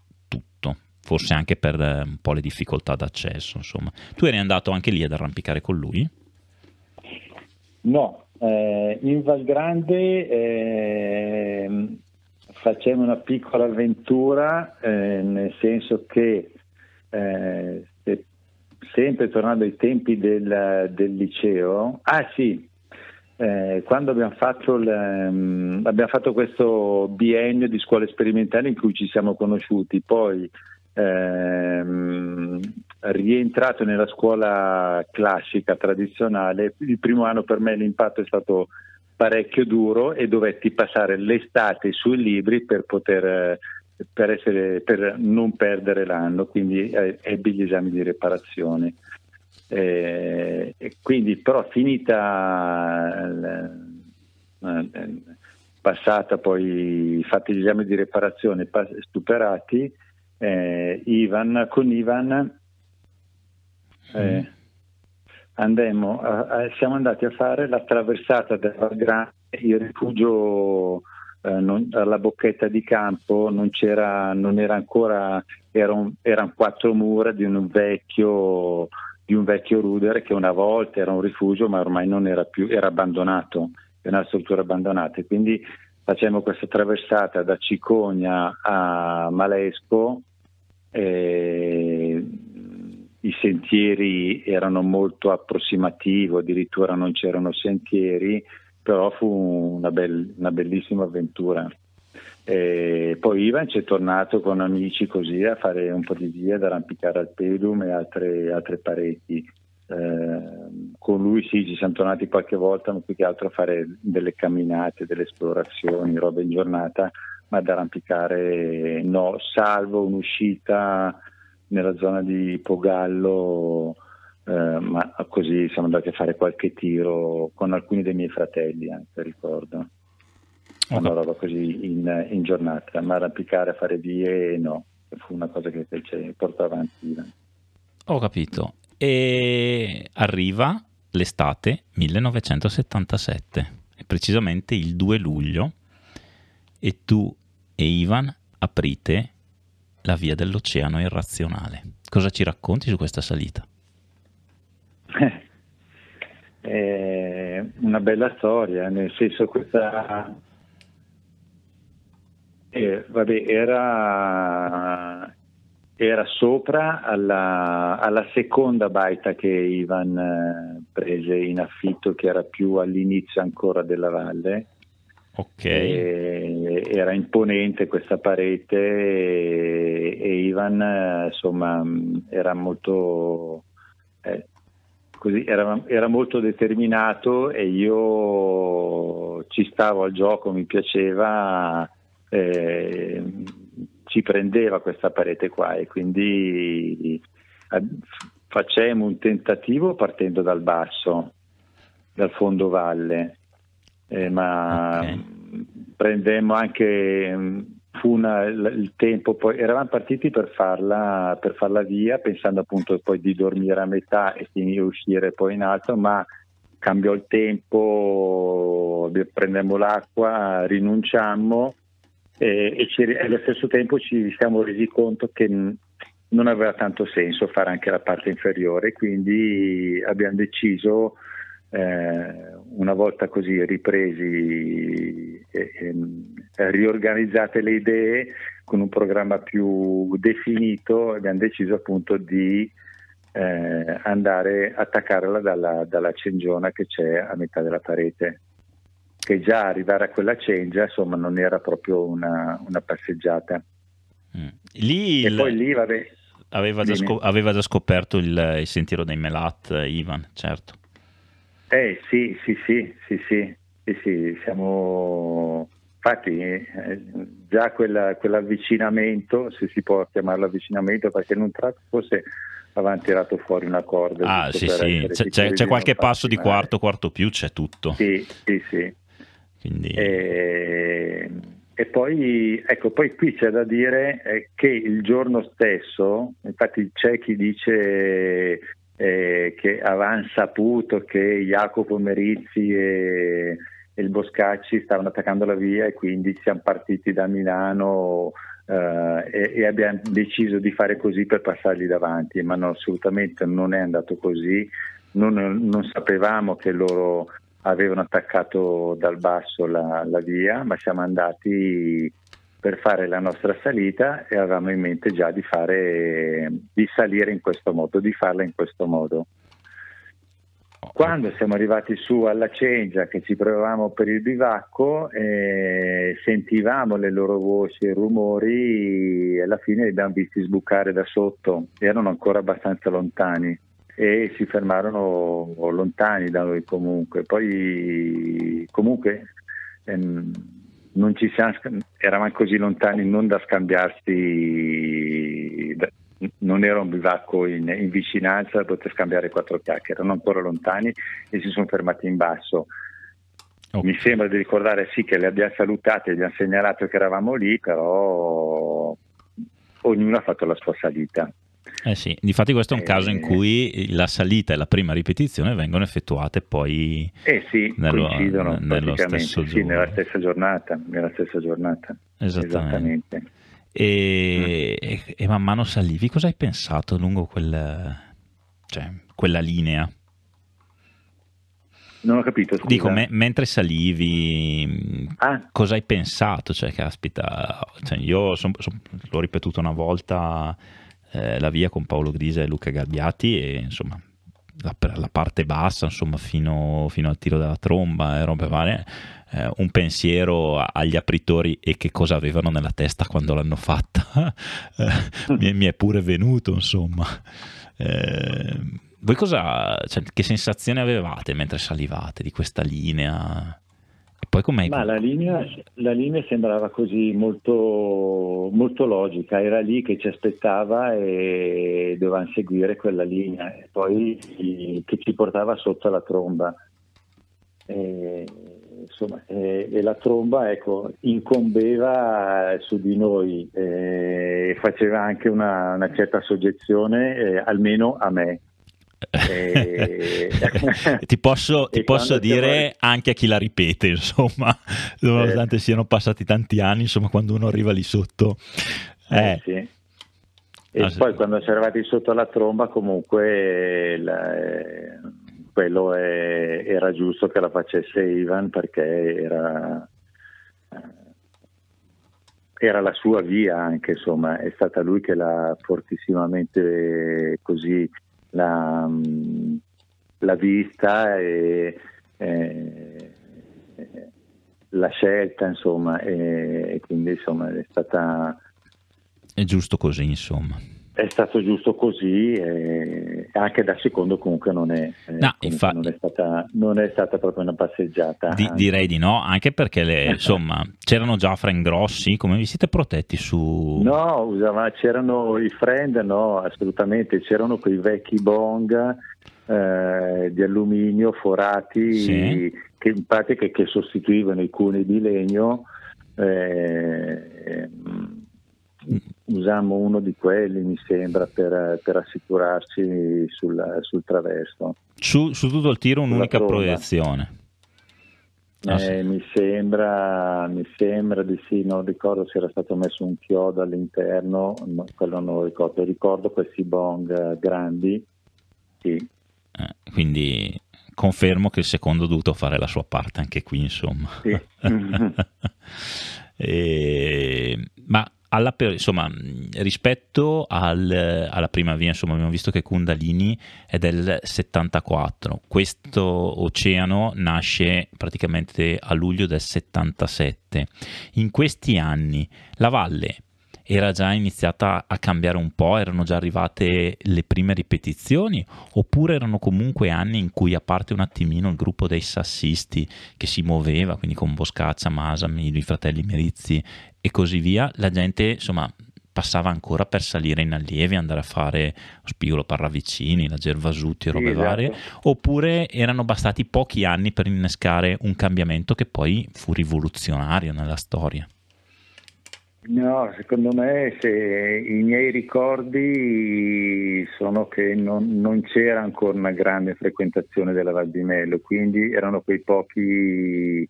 forse anche per eh, un po' le difficoltà d'accesso. Insomma. Tu eri andato anche lì ad arrampicare con lui? No, eh, in Val Grande eh, facciamo una piccola avventura, eh, nel senso che eh, sempre tornando ai tempi del, del liceo, ah sì, eh, quando abbiamo fatto, um, abbiamo fatto, questo biennio di scuole sperimentali in cui ci siamo conosciuti, poi ehm, rientrato nella scuola classica tradizionale, il primo anno per me l'impatto è stato parecchio duro e dovetti passare l'estate sui libri per poter per, essere, per non perdere l'anno, quindi eh, ebbi gli esami di reparazione. Eh, quindi però finita eh, passata poi fatti gli esami di reparazione superati eh, Ivan, con Ivan eh, mm. andemmo a, a, siamo andati a fare la traversata della Grande, il rifugio eh, non, alla bocchetta di campo non c'era, non era ancora, erano, erano quattro mura di un vecchio di un vecchio rudere che una volta era un rifugio ma ormai non era più, era abbandonato, è una struttura abbandonata. Quindi facciamo questa traversata da Cicogna a Malesco eh, i sentieri erano molto approssimativi, addirittura non c'erano sentieri, però fu una, bel, una bellissima avventura. E poi Ivan ci è tornato con amici così a fare un po' di via, ad arrampicare al pedum e altre, altre pareti. Eh, con lui sì, ci siamo tornati qualche volta, ma più che altro a fare delle camminate, delle esplorazioni, robe in giornata ma ad arrampicare no, salvo un'uscita nella zona di Pogallo, eh, ma così siamo andati a fare qualche tiro con alcuni dei miei fratelli, anche ricordo. Okay. Una roba così in, in, giornata, ma arrampicare fare vie no, fu una cosa che fece, portò avanti. Ho capito. E arriva l'estate 1977, precisamente il 2 luglio e tu e Ivan aprite la via dell'oceano irrazionale. Cosa ci racconti su questa salita? È <laughs> una bella storia, nel senso questa Eh, vabbè, era, era sopra alla, alla, seconda baita che Ivan eh, prese in affitto, che era più all'inizio ancora della valle. Ok. E, era imponente questa parete e, e Ivan eh, insomma era molto eh, così, era, era, molto determinato e io ci stavo al gioco, mi piaceva, eh, ci prendeva questa parete qua e quindi eh, facemmo un tentativo partendo dal basso, dal fondo valle, eh, ma okay. prendemmo anche fu una, il tempo, poi eravamo partiti per farla, per farla via, pensando appunto poi di dormire a metà e finire uscire poi in alto, ma cambiò il tempo, prendemmo l'acqua, rinunciammo e, e, ci, allo stesso tempo ci siamo resi conto che non aveva tanto senso fare anche la parte inferiore, quindi abbiamo deciso eh, una volta così ripresi e, e, riorganizzate le idee con un programma più definito abbiamo deciso appunto di eh, andare a attaccarla dalla, dalla cengiona che c'è a metà della parete che già arrivare a quella cengia insomma non era proprio una, una passeggiata mm. lì e il... poi lì vabbè aveva già, scop- aveva già, scoperto il, il sentiero dei Melat Ivan certo eh sì, sì, sì, sì, sì, sì, sì siamo infatti eh, già quella, quell'avvicinamento, se si può chiamarlo avvicinamento, perché in un tratto forse avevano tirato fuori una corda. Ah sì, sì, c'è, c'è, c'è qualche passo di quarto, quarto più, c'è tutto. Sì, sì, sì. Quindi... E, e poi, ecco, poi qui c'è da dire eh, che il giorno stesso, infatti c'è chi dice eh, che avevano saputo che Jacopo Merizzi e, e, il Boscacci stavano attaccando la via e quindi siamo partiti da Milano eh, e, e, abbiamo deciso di fare così per passargli davanti, ma no, assolutamente non è andato così, non, non, sapevamo che loro avevano attaccato dal basso la, la via, ma siamo andati per fare la nostra salita e avevamo in mente già di, fare, di salire in questo modo, di farla in questo modo. Quando siamo arrivati su alla Cengia, che ci provavamo per il bivacco, eh, sentivamo le loro voci e rumori e alla fine li abbiamo visti sbucare da sotto, erano ancora abbastanza lontani e si fermarono lontani da noi comunque. Poi comunque ehm, non ci siamo, eravamo così lontani non da scambiarsi, non era un bivacco in, in vicinanza da poter scambiare quattro chiacchiere, erano ancora lontani e si sono fermati in basso. Okay. Mi sembra di ricordare sì che le abbiamo salutate, gli abbiamo segnalato che eravamo lì, però ognuno ha fatto la sua salita. Eh sì, difatti questo è un caso in eh. cui la salita e la prima ripetizione vengono effettuate poi eh sì, nello, coincidono nello stesso sì, nella stessa giornata, nella stessa giornata. Esattamente. Esattamente. E, mm. e, e, man mano salivi, cosa hai pensato lungo quel, cioè, quella linea? Non ho capito. Scusa. Dico, me, mentre salivi, ah. cosa hai pensato? Cioè, caspita, cioè, io son, son, l'ho ripetuto una volta eh, la via con Paolo Grisa e Luca Gabbiati e insomma la, la parte bassa insomma fino, fino, al tiro della tromba e robe varie eh, un pensiero agli apritori e che cosa avevano nella testa quando l'hanno fatta. <laughs> Eh, mi, mi, è pure venuto insomma. Eh, voi cosa cioè, che sensazione avevate mentre salivate di questa linea poi com'è? Ma la linea, la linea sembrava così molto, molto, logica, era lì che ci aspettava e dovevamo seguire quella linea, e poi che ci portava sotto la tromba. E, insomma, e, e la tromba ecco, incombeva su di noi e faceva anche una, una certa soggezione, eh, almeno a me. <laughs> E... ti posso, ti posso dire siamo... anche a chi la ripete, insomma, <laughs> nonostante eh. siano passati tanti anni, insomma, quando uno arriva lì sotto. Eh. eh sì. E ah, poi sì. quando si è arrivati sotto la tromba, comunque la, eh, quello è, era giusto che la facesse Ivan perché era era la sua via anche, insomma, è stata lui che l'ha fortissimamente così l'ha, l'ha vista e, e, la scelta, insomma, e, e quindi insomma è stata... È giusto così, insomma è stato giusto così e anche da secondo comunque non è, eh, no, infa- non è, stata, non è stata, proprio una passeggiata. Di, direi di no, anche perché le, <laughs> insomma c'erano già friend grossi, come vi siete protetti su... No, usava, c'erano i friend, no, assolutamente, c'erano quei vecchi bong eh, di alluminio forati sì. che in pratica che sostituivano i cuni di legno. Eh, usammo uno di quelli, mi sembra, per, per assicurarci sul, sul traverso. Su, su, tutto il tiro un'unica proiezione. Ah, eh, sì. mi, sembra, mi sembra di sì, non ricordo se era stato messo un chiodo all'interno, no, quello non lo ricordo, ricordo questi bong grandi, sì. Eh, quindi confermo che il secondo ha dovuto fare la sua parte anche qui, insomma. Sì. <laughs> e, ma alla, insomma, rispetto al, alla prima via, insomma, abbiamo visto che Kundalini è del 74. Questo oceano nasce praticamente a luglio del 77. In questi anni la valle era già iniziata a cambiare un po', erano già arrivate le prime ripetizioni, oppure erano comunque anni in cui, a parte un attimino il gruppo dei sassisti che si muoveva, quindi con Boscaccia, Masami, i fratelli Merizzi e così via, la gente insomma passava ancora per salire in allievi, andare a fare Spigolo Parravicini, la Gervasuti e robe sì, esatto. varie, oppure erano bastati pochi anni per innescare un cambiamento che poi fu rivoluzionario nella storia? No, secondo me se, i miei ricordi sono che non, non, c'era ancora una grande frequentazione della Val di Mello, quindi erano quei pochi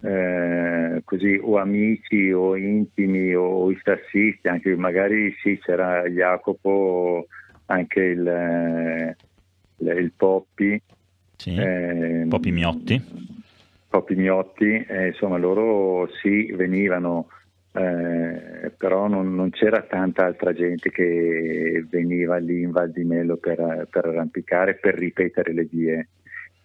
eh, così o amici o intimi o i sassisti, anche magari sì c'era Jacopo, anche il, il, il Poppi. Sì, eh, Poppi Miotti. Poppi Miotti, eh, insomma loro sì venivano eh, però non, non, c'era tanta altra gente che veniva lì in Val di Melo per, per arrampicare, per ripetere le vie.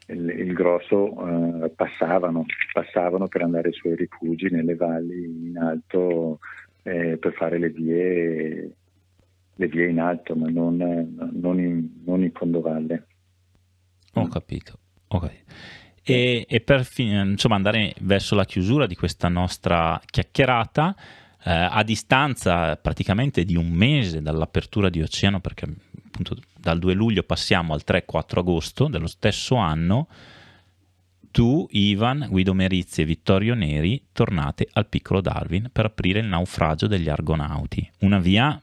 Il, il grosso eh, passavano, passavano per andare sui rifugi nelle valli in alto eh, per fare le vie, le vie in alto, ma non, non, in, non in fondovalle. Ho capito. Ho capito. E, e per insomma, andare verso la chiusura di questa nostra chiacchierata, eh, a distanza praticamente di un mese dall'apertura di Oceano, perché appunto dal 2 luglio passiamo al 3-4 agosto dello stesso anno, tu, Ivan, Guido Merizzi e Vittorio Neri tornate al piccolo Darwin per aprire il naufragio degli Argonauti, una via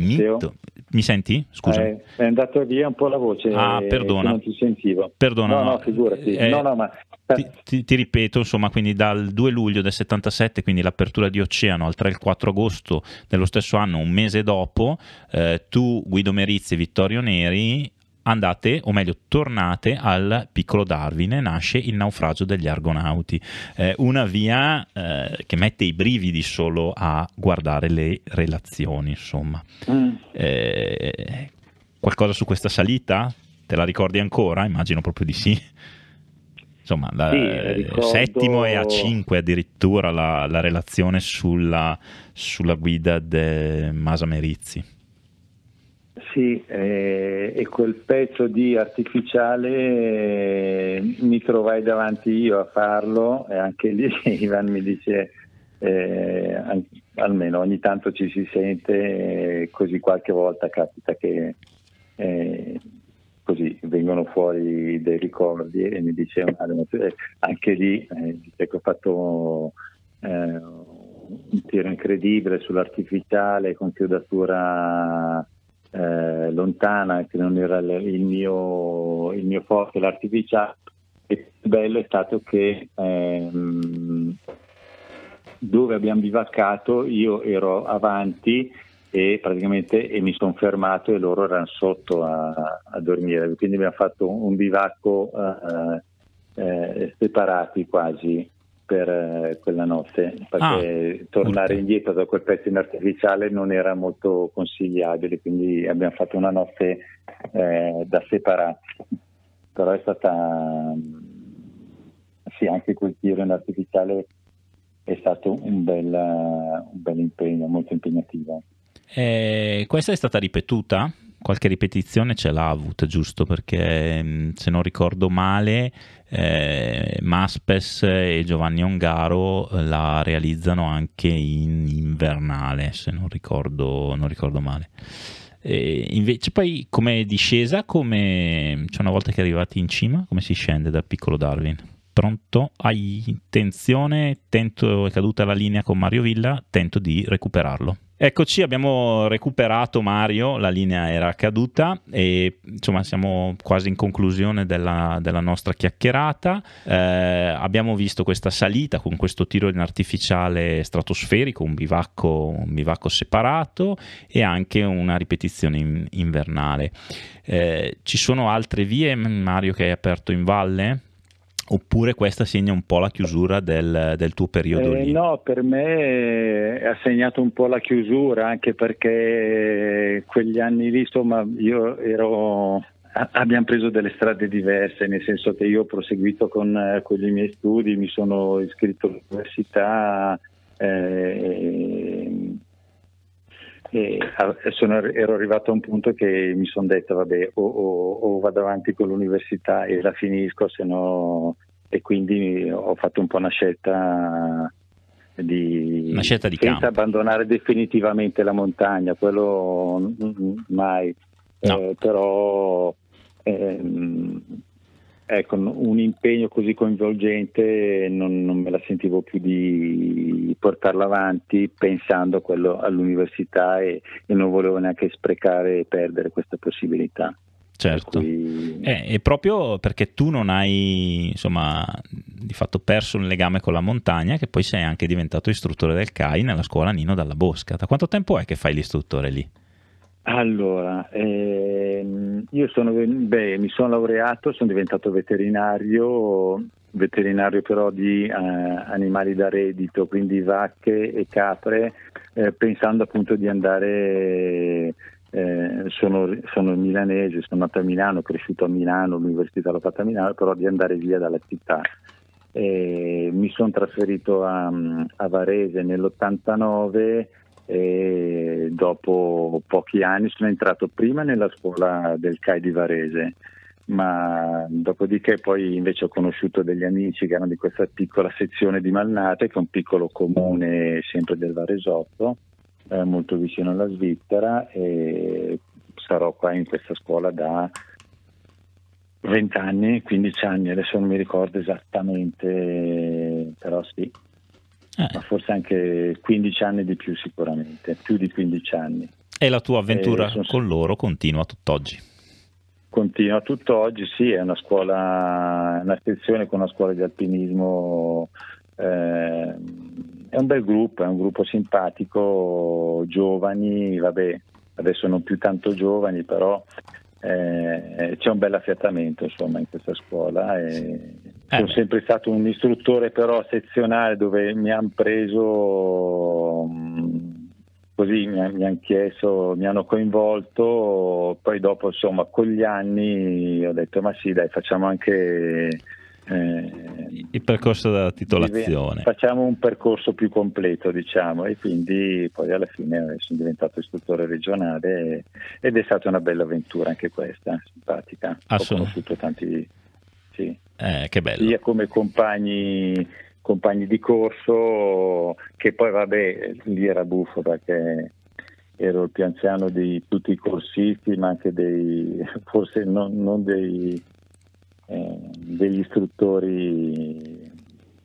mito. Mi senti? Scusa. Eh, è andata via un po' la voce. Ah, perdona. Non ti sentivo. Perdona. No, no, figurati. Eh, no, no, ma... ti, ti, ti, ripeto, insomma, quindi dal 2 luglio del 77, quindi l'apertura di Oceano, al 3 e 4 agosto dello stesso anno, un mese dopo, eh, tu, Guido Merizzi e Vittorio Neri andate, o meglio, tornate al piccolo Darwin e nasce il naufragio degli Argonauti, eh, una via eh, che mette i brividi solo a guardare le relazioni, insomma. Mm. Eh, qualcosa su questa salita? Te la ricordi ancora? Immagino proprio di sì. Insomma, la, sì, ricordo... settimo e a 5 addirittura la, la relazione sulla, sulla guida di Masa Merizzi. Sì, eh, e quel pezzo di artificiale eh, mi trovai davanti io a farlo e anche lì <laughs> Ivan mi dice, eh, almeno ogni tanto ci si sente, così qualche volta capita che eh, così vengono fuori dei ricordi e mi dice anche lì eh, che ho fatto eh, un tiro incredibile sull'artificiale con chiodatura eh, lontana, che non era il mio, il mio forte, l'artificiale. Il bello è stato che ehm, dove abbiamo bivaccato io ero avanti e praticamente e mi sono fermato e loro erano sotto a, a dormire, quindi abbiamo fatto un bivacco eh, eh, separati quasi per eh, quella notte, perché ah, tornare molto. indietro da quel pezzo in artificiale non era molto consigliabile, quindi abbiamo fatto una notte eh, da separati. Però è stata, sì, anche quel tiro in artificiale è stato un bel, un bel impegno, molto impegnativo. Eh, questa è stata ripetuta? Qualche ripetizione ce l'ha avuta, giusto? Perché mm, se non ricordo male, eh, Maspes e Giovanni Ongaro la realizzano anche in invernale, se non ricordo, non ricordo male. E invece poi come discesa, come cioè una volta che arrivati in cima, come si scende dal piccolo Darwin? Pronto? Hai intenzione? Tento, è caduta la linea con Mario Villa, tento di recuperarlo. Eccoci, abbiamo recuperato Mario, la linea era caduta e insomma siamo quasi in conclusione della, della nostra chiacchierata. Eh, abbiamo visto questa salita con questo tiro in artificiale stratosferico, un bivacco, un bivacco separato e anche una ripetizione in, invernale. Eh, ci sono altre vie, Mario, che hai aperto in valle? Oppure questa segna un po' la chiusura del, del tuo periodo eh, lì? No, per me ha segnato un po' la chiusura, anche perché quegli anni lì, insomma, io ero abbiamo preso delle strade diverse, nel senso che io ho proseguito con, con i miei studi, mi sono iscritto all'università eh, e sono, ero arrivato a un punto che mi sono detto vabbè o, o, o, vado avanti con l'università e la finisco se no e quindi ho fatto un po' una scelta di, una scelta di senza campo. abbandonare definitivamente la montagna quello mai no. eh, però ehm, ecco, un impegno così coinvolgente non, non, me la sentivo più di portarlo avanti pensando a quello all'università e, e non volevo neanche sprecare e perdere questa possibilità. Certo, cui... eh, e proprio perché tu non hai insomma di fatto perso il legame con la montagna, che poi sei anche diventato istruttore del CAI nella scuola Nino Dalla Bosca. Da quanto tempo è che fai l'istruttore lì? Allora, ehm, io sono, beh, mi sono laureato, sono diventato veterinario, veterinario però di eh, animali da reddito, quindi vacche e capre, eh, pensando appunto di andare, eh, sono, sono, milanese, sono nato a Milano, cresciuto a Milano, l'università l'ho fatta a Milano, però di andare via dalla città. mi sono trasferito a, a Varese nell'89 e dopo pochi anni sono entrato prima nella scuola del CAI di Varese, ma dopodiché poi invece ho conosciuto degli amici che erano di questa piccola sezione di Malnate, che è un piccolo comune sempre del Varesotto, eh, molto vicino alla Svizzera e sarò qua in questa scuola da 20 anni, 15 anni, adesso non mi ricordo esattamente, però sì, eh. ma forse anche 15 anni di più sicuramente, più di 15 anni. E la tua avventura sono... con loro continua tutt'oggi? Continua tutt'oggi, sì, è una scuola, una sezione con una scuola di alpinismo, eh, è un bel gruppo, è un gruppo simpatico, giovani, vabbè, adesso non più tanto giovani, però eh, c'è un bel affiatamento insomma in questa scuola e eh sono sempre stato un istruttore però sezionale dove mi hanno preso mm, così mi, mi hanno chiesto, mi hanno coinvolto, poi dopo insomma con gli anni ho detto ma sì dai facciamo anche eh, il percorso della titolazione. Facciamo un percorso più completo, diciamo, e quindi poi alla fine sono diventato istruttore regionale ed è stata una bella avventura anche questa, simpatica. Ho conosciuto tanti, sì, eh, che bello. sia come compagni, compagni di corso, che poi vabbè, lì era buffo perché ero il più anziano di tutti i corsisti, ma anche dei, forse non, non dei eh, degli istruttori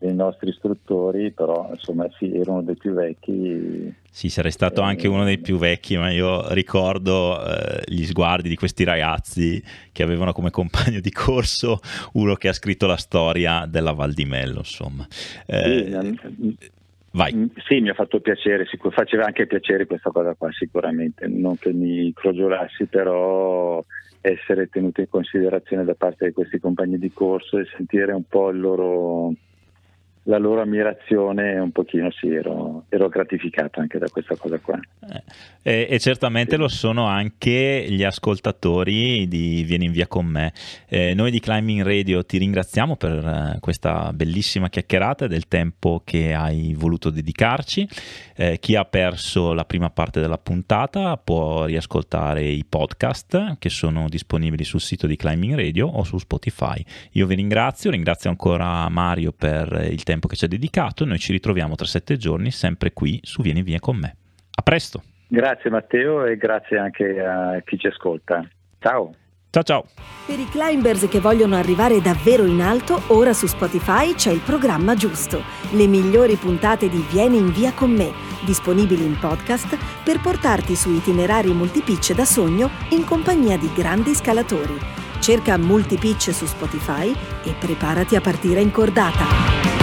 dei nostri istruttori, però insomma sì, erano dei più vecchi. Sì, sarei stato eh, anche uno dei più vecchi, ma io ricordo eh, gli sguardi di questi ragazzi che avevano come compagno di corso uno che ha scritto la storia della Val di Mello, insomma. Eh, sì, Vai. Sì, mi ha fatto piacere, faceva anche piacere questa cosa qua sicuramente, non che mi crogiolassi, però essere tenuto in considerazione da parte di questi compagni di corso e sentire un po' il loro, la loro ammirazione un pochino sì, ero, ero gratificato anche da questa cosa qua. Eh, e, certamente sì. lo sono anche gli ascoltatori di Vieni in via con me. Eh, noi di Climbing Radio ti ringraziamo per eh, questa bellissima chiacchierata e del tempo che hai voluto dedicarci. Eh, chi ha perso la prima parte della puntata può riascoltare i podcast che sono disponibili sul sito di Climbing Radio o su Spotify. Io vi ringrazio, ringrazio ancora Mario per il tempo tempo che ci ha dedicato noi ci ritroviamo tra sette giorni sempre qui su Vieni Via con me. A presto! Grazie Matteo e grazie anche a chi ci ascolta. Ciao! Ciao ciao! Per i climbers che vogliono arrivare davvero in alto, ora su Spotify c'è il programma giusto. Le migliori puntate di Vieni in via con me, disponibili in podcast per portarti su itinerari multipitch da sogno in compagnia di grandi scalatori. Cerca Multipitch su Spotify e preparati a partire in cordata.